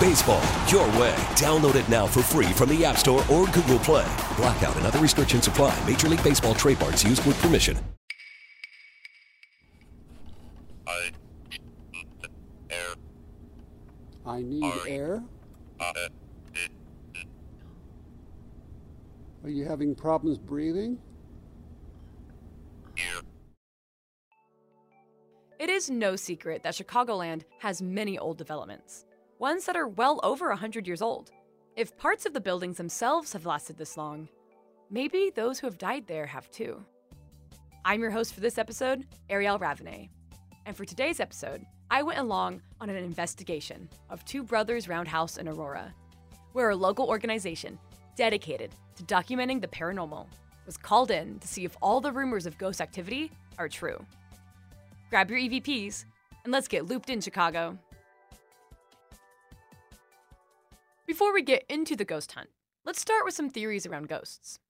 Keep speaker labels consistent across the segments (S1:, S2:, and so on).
S1: Baseball, your way. Download it now for free from the App Store or Google Play. Blackout and other restrictions apply. Major League Baseball trademarks used with permission.
S2: I air.
S3: I need air. Are you having problems breathing?
S4: It is no secret that Chicagoland has many old developments, ones that are well over 100 years old. If parts of the buildings themselves have lasted this long, maybe those who have died there have too. I'm your host for this episode, Arielle Raveney. And for today's episode, I went along on an investigation of Two Brothers Roundhouse in Aurora, where a local organization dedicated to documenting the paranormal was called in to see if all the rumors of ghost activity are true. Grab your EVPs and let's get looped in Chicago. Before we get into the ghost hunt, let's start with some theories around ghosts.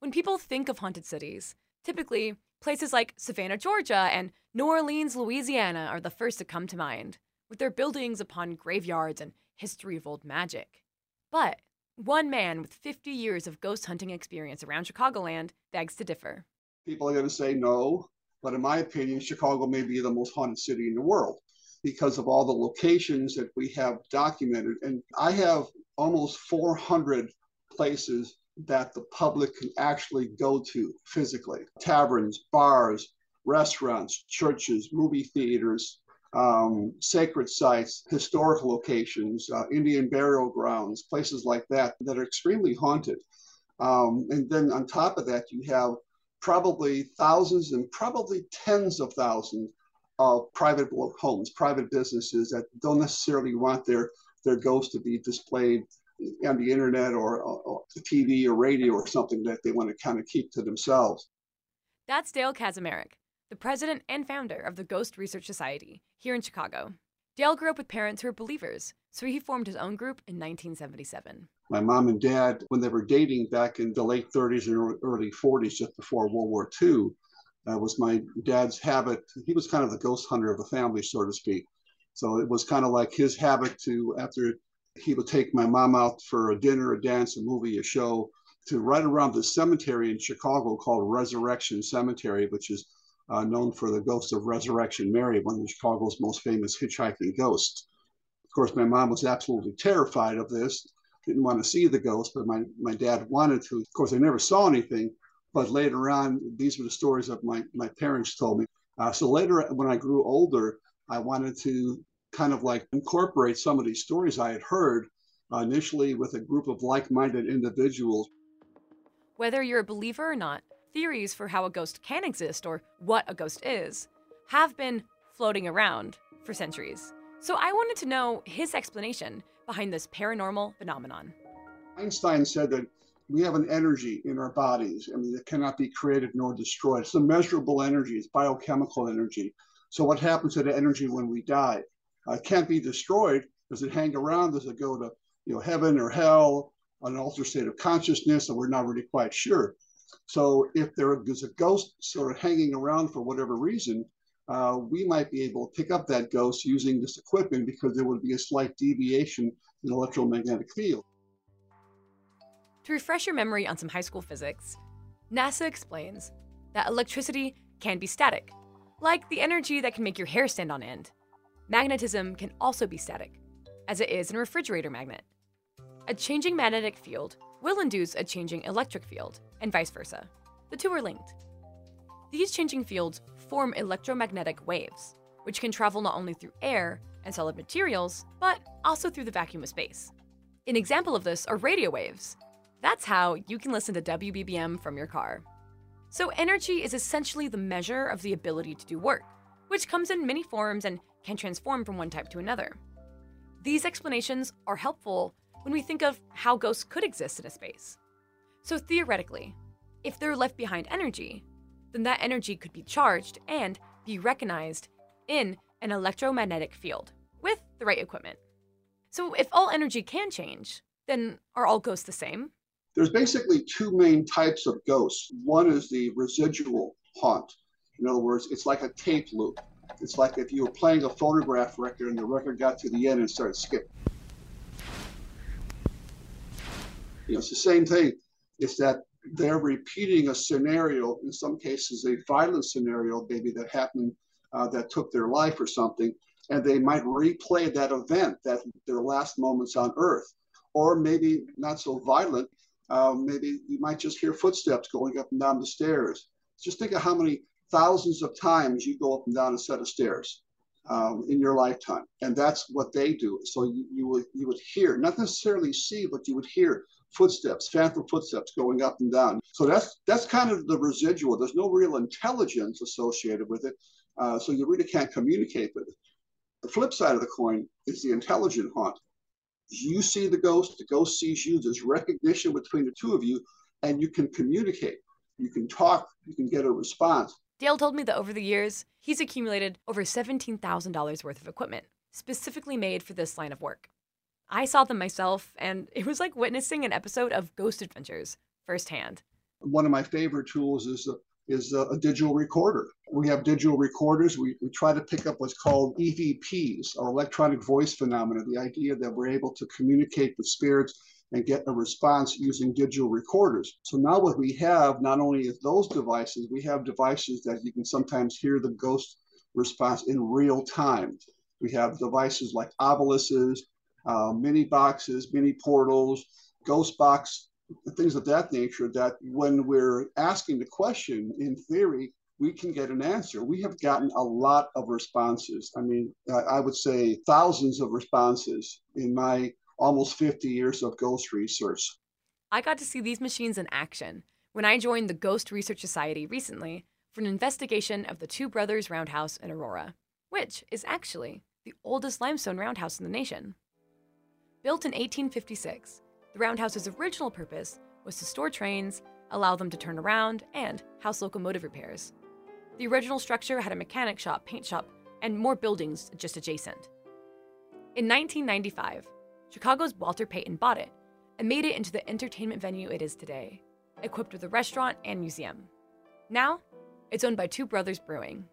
S4: When people think of haunted cities, typically places like Savannah, Georgia and New Orleans, Louisiana are the first to come to mind, with their buildings upon graveyards and history of old magic. But one man with 50 years of ghost hunting experience around Chicagoland begs to differ.
S3: People are going to say no, but in my opinion, Chicago may be the most haunted city in the world because of all the locations that we have documented. And I have almost 400 places that the public can actually go to physically taverns, bars, restaurants, churches, movie theaters, um, sacred sites, historical locations, uh, Indian burial grounds, places like that that are extremely haunted. Um, and then on top of that, you have probably thousands and probably tens of thousands of private homes, private businesses that don't necessarily want their their ghosts to be displayed on the internet or, or, TV or radio or something that they want to kind of keep to themselves.
S4: That's Dale Kaczmarek, the president and founder of the Ghost Research Society here in Chicago. Dale grew up with parents who were believers, so he formed his own group in 1977.
S3: My mom and dad, when they were dating back in the late 30s and early 40s, just before World War II, uh, was my dad's habit. He was kind of the ghost hunter of the family, so to speak. So it was kind of like his habit to, after he would take my mom out for a dinner, a dance, a movie, a show, to right around the cemetery in Chicago called Resurrection Cemetery, which is uh, known for the ghost of Resurrection Mary, one of Chicago's most famous hitchhiking ghosts. Of course, my mom was absolutely terrified of this, didn't want to see the ghost, but my, my dad wanted to. Of course, I never saw anything, but later on, these were the stories that my, my parents told me. Uh, so later, when I grew older, I wanted to kind of like incorporate some of these stories I had heard uh, initially with a group of like minded individuals.
S4: Whether you're a believer or not, theories for how a ghost can exist or what a ghost is have been floating around for centuries. So I wanted to know his explanation behind this paranormal phenomenon.
S3: Einstein said that we have an energy in our bodies I mean, it cannot be created nor destroyed. It's a measurable energy, it's biochemical energy. So, what happens to the energy when we die? Uh, it can't be destroyed. Does it hang around? Does it go to you know heaven or hell, an altered state of consciousness? And we're not really quite sure. So, if there is a ghost sort of hanging around for whatever reason, uh, we might be able to pick up that ghost using this equipment because there would be a slight deviation in the electromagnetic field.
S4: To refresh your memory on some high school physics, NASA explains that electricity can be static, like the energy that can make your hair stand on end. Magnetism can also be static, as it is in a refrigerator magnet. A changing magnetic field will induce a changing electric field, and vice versa. The two are linked. These changing fields form electromagnetic waves, which can travel not only through air and solid materials, but also through the vacuum of space. An example of this are radio waves. That's how you can listen to WBBM from your car. So, energy is essentially the measure of the ability to do work, which comes in many forms and can transform from one type to another. These explanations are helpful when we think of how ghosts could exist in a space. So, theoretically, if they're left behind energy, then that energy could be charged and be recognized in an electromagnetic field with the right equipment. So, if all energy can change, then are all ghosts the same?
S3: There's basically two main types of ghosts. One is the residual haunt. In other words, it's like a tape loop. It's like if you were playing a phonograph record and the record got to the end and started skipping. You know, it's the same thing. It's that they're repeating a scenario, in some cases, a violent scenario, maybe that happened uh, that took their life or something, and they might replay that event, that their last moments on Earth, or maybe not so violent. Uh, maybe you might just hear footsteps going up and down the stairs. Just think of how many thousands of times you go up and down a set of stairs um, in your lifetime, and that's what they do. So you, you would you would hear, not necessarily see, but you would hear footsteps, phantom footsteps going up and down. So that's that's kind of the residual. There's no real intelligence associated with it, uh, so you really can't communicate with it. The flip side of the coin is the intelligent haunt. You see the ghost, the ghost sees you. There's recognition between the two of you, and you can communicate. You can talk. You can get a response.
S4: Dale told me that over the years, he's accumulated over $17,000 worth of equipment, specifically made for this line of work. I saw them myself, and it was like witnessing an episode of Ghost Adventures firsthand.
S3: One of my favorite tools is a, is a, a digital recorder. We have digital recorders. We, we try to pick up what's called EVPs, or electronic voice phenomena, the idea that we're able to communicate with spirits and get a response using digital recorders. So now what we have not only is those devices, we have devices that you can sometimes hear the ghost response in real time. We have devices like obelisks, uh, mini boxes, mini portals, ghost box, things of that nature that when we're asking the question, in theory, we can get an answer. We have gotten a lot of responses. I mean, I would say thousands of responses in my almost 50 years of ghost research.
S4: I got to see these machines in action when I joined the Ghost Research Society recently for an investigation of the Two Brothers Roundhouse in Aurora, which is actually the oldest limestone roundhouse in the nation. Built in 1856, the roundhouse's original purpose was to store trains, allow them to turn around, and house locomotive repairs. The original structure had a mechanic shop, paint shop, and more buildings just adjacent. In 1995, Chicago's Walter Payton bought it and made it into the entertainment venue it is today, equipped with a restaurant and museum. Now, it's owned by Two Brothers Brewing.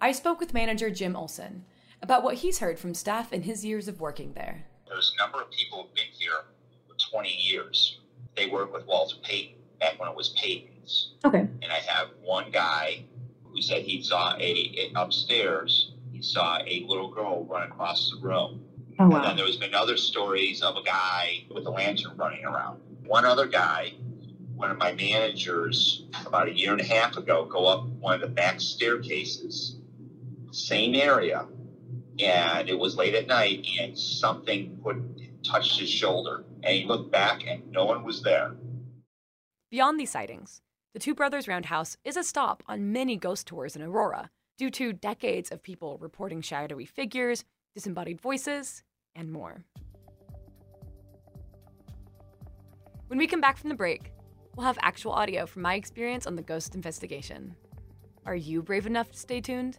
S4: I spoke with manager Jim Olson about what he's heard from staff in his years of working there.
S5: There's a number of people who've been here for 20 years. They work with Walter Payton back when it was Payton's.
S4: Okay.
S5: And I have one guy who said he saw a, a upstairs he saw a little girl run across the room.
S4: Oh, wow.
S5: And then there's been other stories of a guy with a lantern running around. One other guy, one of my managers, about a year and a half ago, go up one of the back staircases, same area, and it was late at night, and something put touched his shoulder, and he looked back, and no one was there.
S4: Beyond these sightings, the Two Brothers Roundhouse is a stop on many ghost tours in Aurora due to decades of people reporting shadowy figures, disembodied voices, and more. When we come back from the break, we'll have actual audio from my experience on the ghost investigation. Are you brave enough to stay tuned?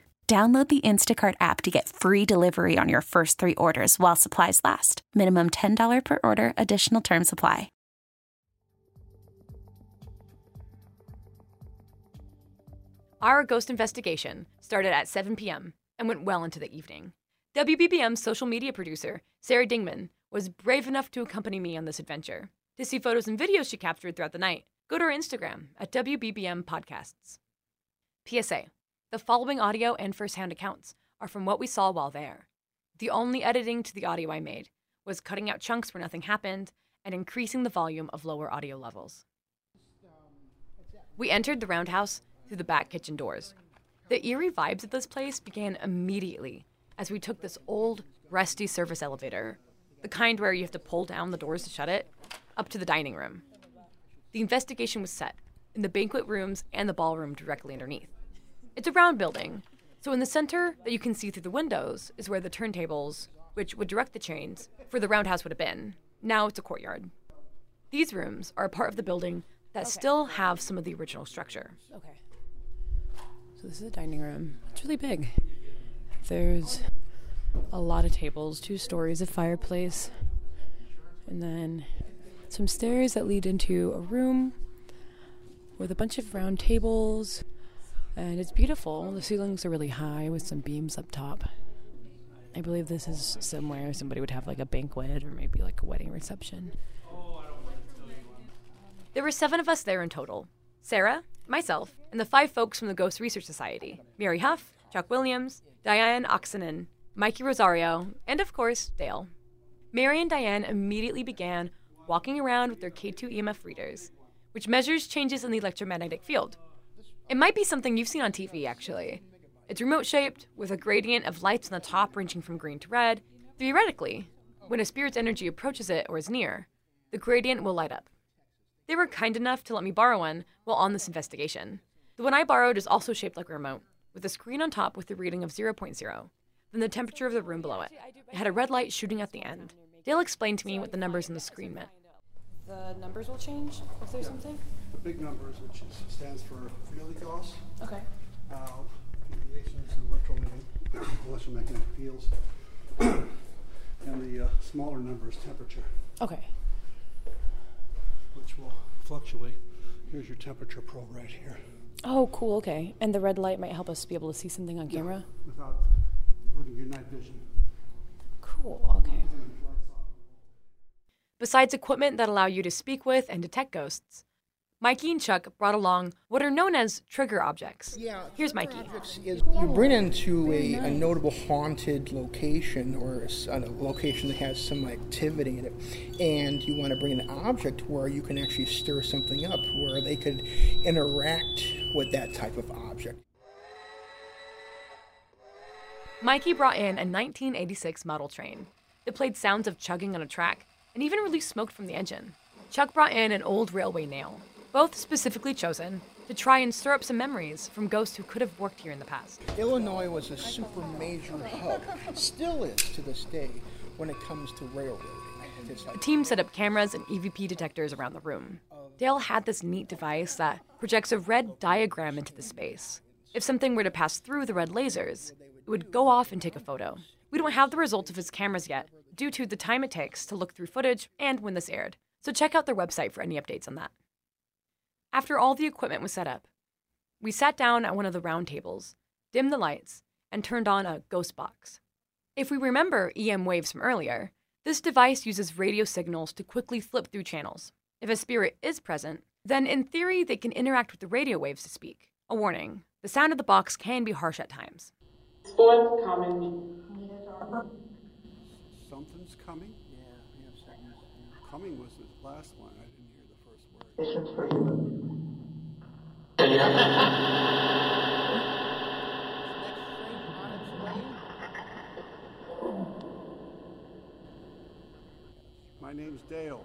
S6: Download the Instacart app to get free delivery on your first three orders while supplies last. Minimum $10 per order, additional term supply.
S4: Our ghost investigation started at 7 p.m. and went well into the evening. WBBM's social media producer, Sarah Dingman, was brave enough to accompany me on this adventure. To see photos and videos she captured throughout the night, go to our Instagram at WBBM Podcasts. PSA The following audio and first-hand accounts are from what we saw while there. The only editing to the audio I made was cutting out chunks where nothing happened and increasing the volume of lower audio levels. We entered the roundhouse through the back kitchen doors. The eerie vibes of this place began immediately as we took this old, rusty service elevator, the kind where you have to pull down the doors to shut it, up to the dining room. The investigation was set in the banquet rooms and the ballroom directly underneath. It's a round building, so in the center that you can see through the windows is where the turntables, which would direct the chains, for the roundhouse would have been. Now it's a courtyard. These rooms are a part of the building that still have some of the original structure.
S7: Okay. So this is a dining room. It's really big. There's a lot of tables, two stories of fireplace, and then some stairs that lead into a room with a bunch of round tables. And it's beautiful. The ceilings are really high with some beams up top. I believe this is somewhere somebody would have like a banquet or maybe like a wedding reception.
S4: There were seven of us there in total Sarah, myself, and the five folks from the Ghost Research Society Mary Huff, Chuck Williams, Diane Oxenen, Mikey Rosario, and of course, Dale. Mary and Diane immediately began walking around with their K2 EMF readers, which measures changes in the electromagnetic field. It might be something you've seen on TV, actually. It's remote shaped, with a gradient of lights on the top ranging from green to red. Theoretically, when a spirit's energy approaches it or is near, the gradient will light up. They were kind enough to let me borrow one while on this investigation. The one I borrowed is also shaped like a remote, with a screen on top with the reading of 0.0, then the temperature of the room below it. It had a red light shooting at the end. Dale explained to me what the numbers on the screen meant.
S7: The numbers will change if there's something?
S3: Big numbers, which is, stands for field ethos,
S7: Okay.
S3: uh, deviations in electromagnetic, electromagnetic fields, and the uh, smaller number is temperature,
S7: Okay.
S3: which will fluctuate. Here's your temperature probe right here,
S7: Oh, cool. Okay. And the red light might help us be able to see something on camera?
S3: without hurting your night vision.
S7: Cool. Okay.
S4: Besides equipment that allow you to speak with and detect ghosts, Mikey and Chuck brought along what are known as trigger objects.
S8: Yeah.
S4: Here's Mikey.
S8: objects Is you bring into a, a notable haunted location or a location that has some activity in it, and you want to bring an object where you can actually stir something up, where they could interact with that type of object.
S4: Mikey brought in a 1986 model train It played sounds of chugging on a track and even released smoke from the engine. Chuck brought in an old railway nail, both specifically chosen to try and stir up some memories from ghosts who could have worked here in the past.
S8: Illinois was a super major hub, still is to this day, when it comes to railroading.
S4: The team set up cameras and EVP detectors around the room. Dale had this neat device that projects a red diagram into the space. If something were to pass through the red lasers, it would go off and take a photo. We don't have the results of his cameras yet, due to the time it takes to look through footage and when this aired, so check out their website for any updates on that. After all the equipment was set up, we sat down at one of the round tables, dimmed the lights, and turned on a ghost box. If we remember EM waves from earlier, this device uses radio signals to quickly flip through channels. If a spirit is present, then in theory they can interact with the radio waves to speak. A warning the sound of the box can be harsh at times.
S9: Sports coming.
S3: Something's coming? Yeah, Coming was the last one. I didn't hear the first word.
S9: Questions for you.
S3: My name's Dale.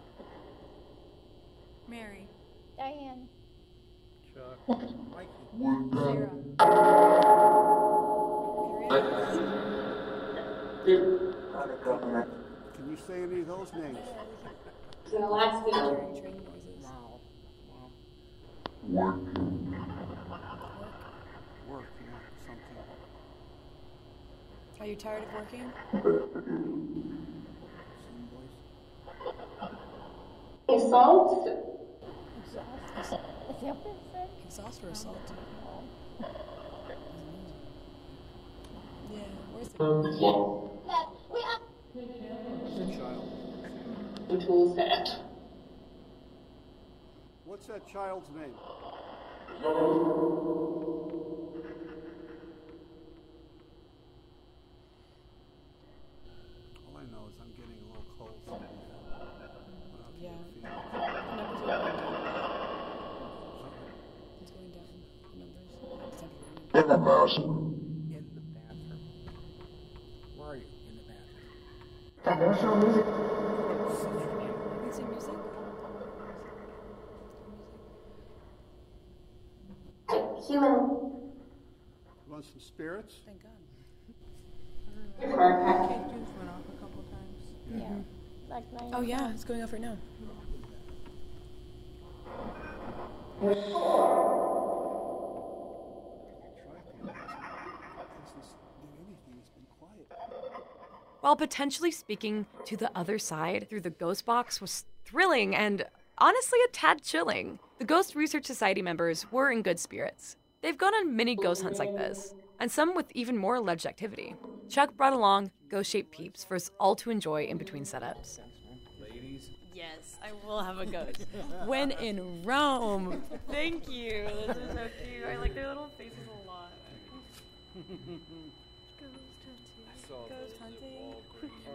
S10: Mary.
S11: Diane. Chuck. Mikey. Sarah.
S3: Can you say any of those names?
S9: In the last video.
S3: Work, yeah, something.
S7: Are you tired of working?
S9: Assault.
S7: Exhaust or assault? Yeah, where's the
S9: Tools set.
S3: What's that child's name? All I know is I'm getting a little cold.
S7: Yeah. Numbers are going down. It's going down. The numbers. It's temporary.
S8: In the bathroom. Where are you? In the bathroom.
S7: Is it music?
S9: Human.
S3: You want some spirits?
S7: Thank God. Oh yeah, it's going off right now.
S4: While potentially speaking to the other side through the ghost box was thrilling and honestly a tad chilling, the Ghost Research Society members were in good spirits. They've gone on many ghost hunts like this, and some with even more alleged activity. Chuck brought along ghost shaped peeps for us all to enjoy in between setups.
S7: Yes, I will have a ghost. when in Rome. Thank you. This is so cute. I like their little faces a lot. Ghost hunting.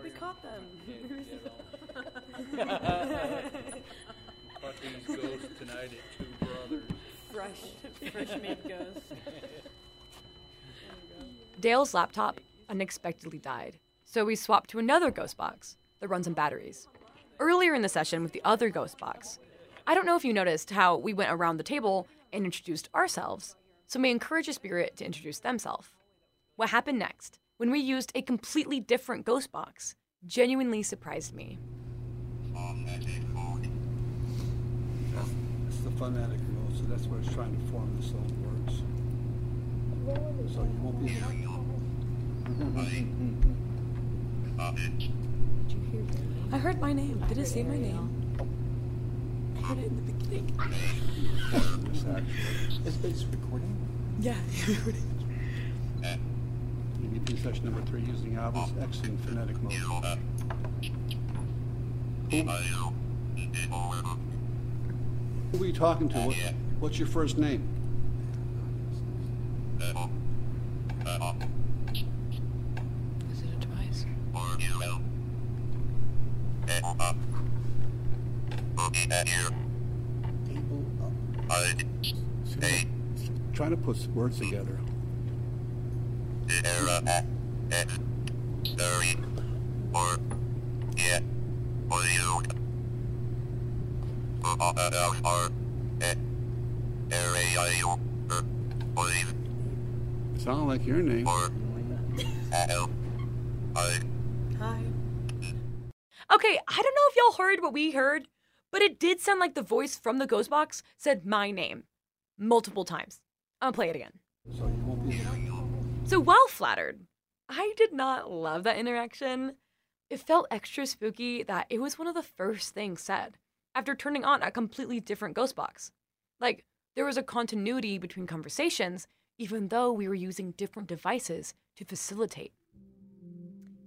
S7: We caught them.
S10: Caught these ghosts tonight at Two Brothers.
S7: fresh, fresh made ghosts.
S4: Dale's laptop unexpectedly died, so we swapped to another ghost box that runs on batteries. Earlier in the session with the other ghost box, I don't know if you noticed how we went around the table and introduced ourselves, so may encourage a spirit to introduce themselves. What happened next, when we used a completely different ghost box, genuinely surprised me.
S3: The phonetic so that's what it's trying to form the sound words. So you won't be.
S7: I heard my name. Did it say my name? I heard it in the beginning.
S8: Is this recording?
S7: Yeah, recording.
S3: EVP session number three using Ovilus X in phonetic mode. Who, who are you talking to? What, what's your first name?
S7: Is it a device? Or you? Table up.
S3: See, trying to put words together. Sound like your name.
S7: Hi.
S4: Okay, I don't know if y'all heard what we heard, but it did sound like the voice from the ghost box said my name multiple times. I'm gonna play it again.
S3: So you.
S4: So while flattered, I did not love that interaction. It felt extra spooky that it was one of the first things said after turning on a completely different ghost box. Like, there was a continuity between conversations, even though we were using different devices to facilitate.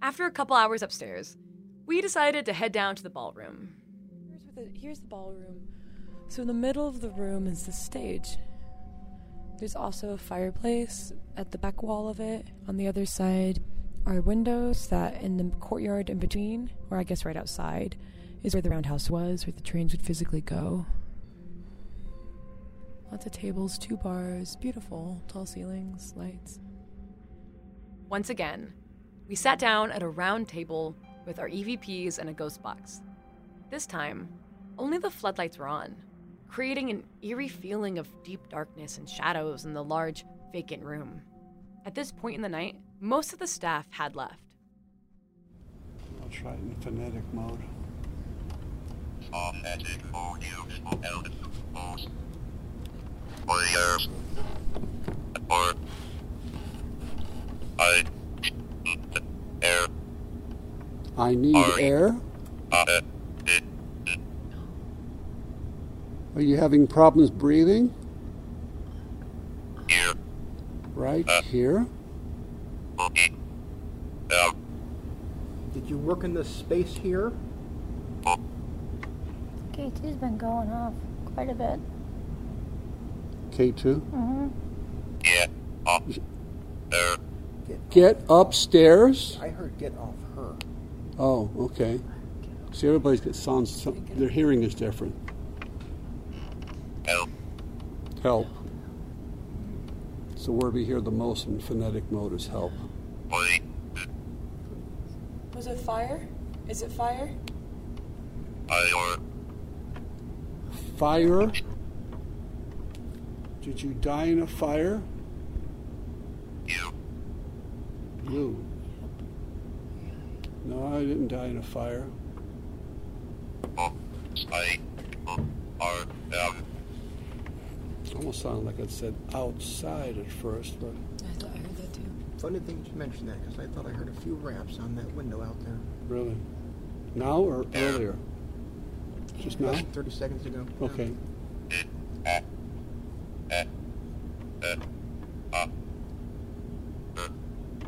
S4: After a couple hours upstairs, we decided to head down to the ballroom.
S7: Here's, the, here's the ballroom. So in the middle of the room is the stage. There's also a fireplace at the back wall of it. On the other side are windows that in the courtyard in between, or I guess right outside, is where the roundhouse was, where the trains would physically go. Lots of tables, two bars, beautiful, tall ceilings, lights.
S4: Once again, we sat down at a round table with our EVPs and a ghost box. This time, only the floodlights were on, creating an eerie feeling of deep darkness and shadows in the large, vacant room. At this point in the night, most of the staff had left.
S3: I'll try it in phonetic mode.
S2: I air.
S3: I need air.
S2: Uh,
S3: Are you having problems breathing?
S2: here.
S3: Right here.
S2: Uh,
S8: Did you work in this space here?
S11: K2's been going off quite a bit.
S3: K2.
S11: hmm
S2: yeah. Up.
S3: Get upstairs.
S8: I heard get off her.
S3: Oh, okay. See, everybody's got sounds. Their hearing is different.
S2: Help.
S3: Help. It's the word we hear the most in phonetic mode is help.
S2: Please.
S7: Was it fire? Is it fire?
S2: I or
S3: Fire. Did you die in a fire?
S2: you.
S3: You. No, I didn't die in a fire.
S2: Oh, I are um,
S3: Almost sounded like it said outside at first, but
S7: I thought I heard that too.
S8: Funny thing that you mentioned that because I thought I heard a few raps on that window out there.
S3: really. Now or earlier? Just now?
S8: 30 seconds ago.
S3: Okay.
S2: uh, uh, uh, uh,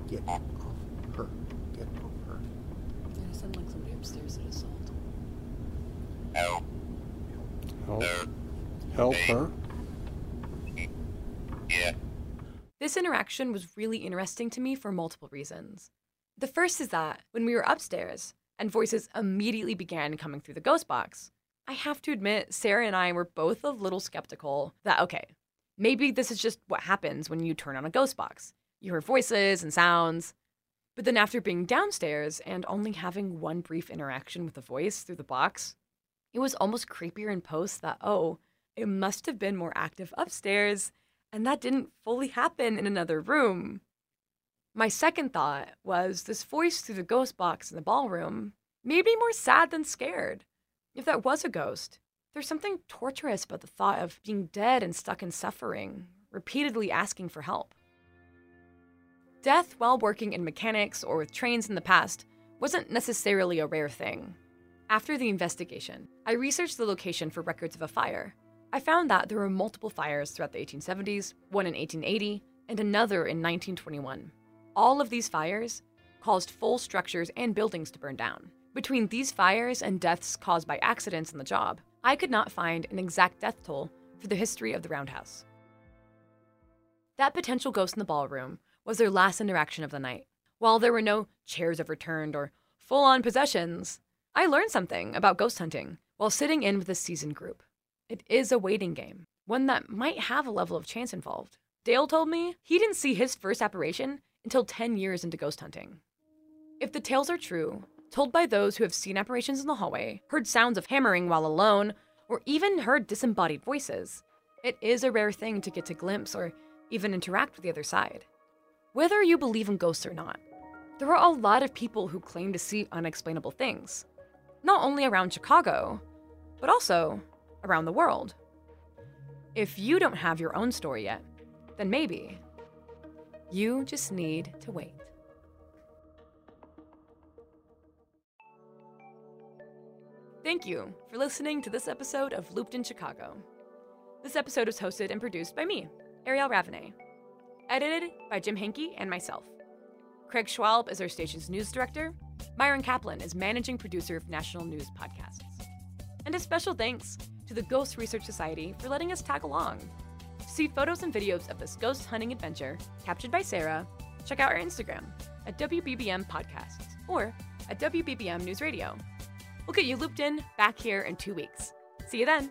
S8: Get off her. Get off her.
S7: Yeah, it sounded like somebody upstairs at assault.
S2: help.
S3: Help.
S2: There.
S3: Help her.
S2: Yeah.
S4: Was really interesting to me for multiple reasons. The first is that when we were upstairs and voices immediately began coming through the ghost box, I have to admit, Sarah and I were both a little skeptical that, okay, maybe this is just what happens when you turn on a ghost box. You hear voices and sounds. But then after being downstairs and only having one brief interaction with the voice through the box, it was almost creepier in post that, oh, it must have been more active upstairs, and that didn't fully happen in another room. My second thought was this voice through the ghost box in the ballroom made me more sad than scared. If that was a ghost, there's something torturous about the thought of being dead and stuck in suffering, repeatedly asking for help. Death while working in mechanics or with trains in the past wasn't necessarily a rare thing. After the investigation, I researched the location for records of a fire. I found that there were multiple fires throughout the 1870s, one in 1880, and another in 1921. All of these fires caused full structures and buildings to burn down. Between these fires and deaths caused by accidents on the job, I could not find an exact death toll for the history of the Roundhouse. That potential ghost in the ballroom was their last interaction of the night. While there were no chairs overturned or full on possessions, I learned something about ghost hunting while sitting in with a seasoned group. It is a waiting game, one that might have a level of chance involved. Dale told me he didn't see his first apparition until 10 years into ghost hunting. If the tales are true, told by those who have seen apparitions in the hallway, heard sounds of hammering while alone, or even heard disembodied voices, it is a rare thing to get to glimpse or even interact with the other side. Whether you believe in ghosts or not, there are a lot of people who claim to see unexplainable things, not only around Chicago, but also around the world. If you don't have your own story yet, then maybe you just need to wait. Thank you for listening to this episode of Looped in Chicago. This episode was hosted and produced by me, Arielle Raveney. Edited by Jim Hankey and myself. Craig Schwalb is our station's news director. Myron Kaplan is managing producer of National News Podcasts. And a special thanks to the Ghost Research Society for letting us tag along. To see photos and videos of this ghost hunting adventure captured by Sarah, check out our Instagram at WBBM Podcasts or at WBBM News Radio. We'll get you looped in back here in two weeks. See you then.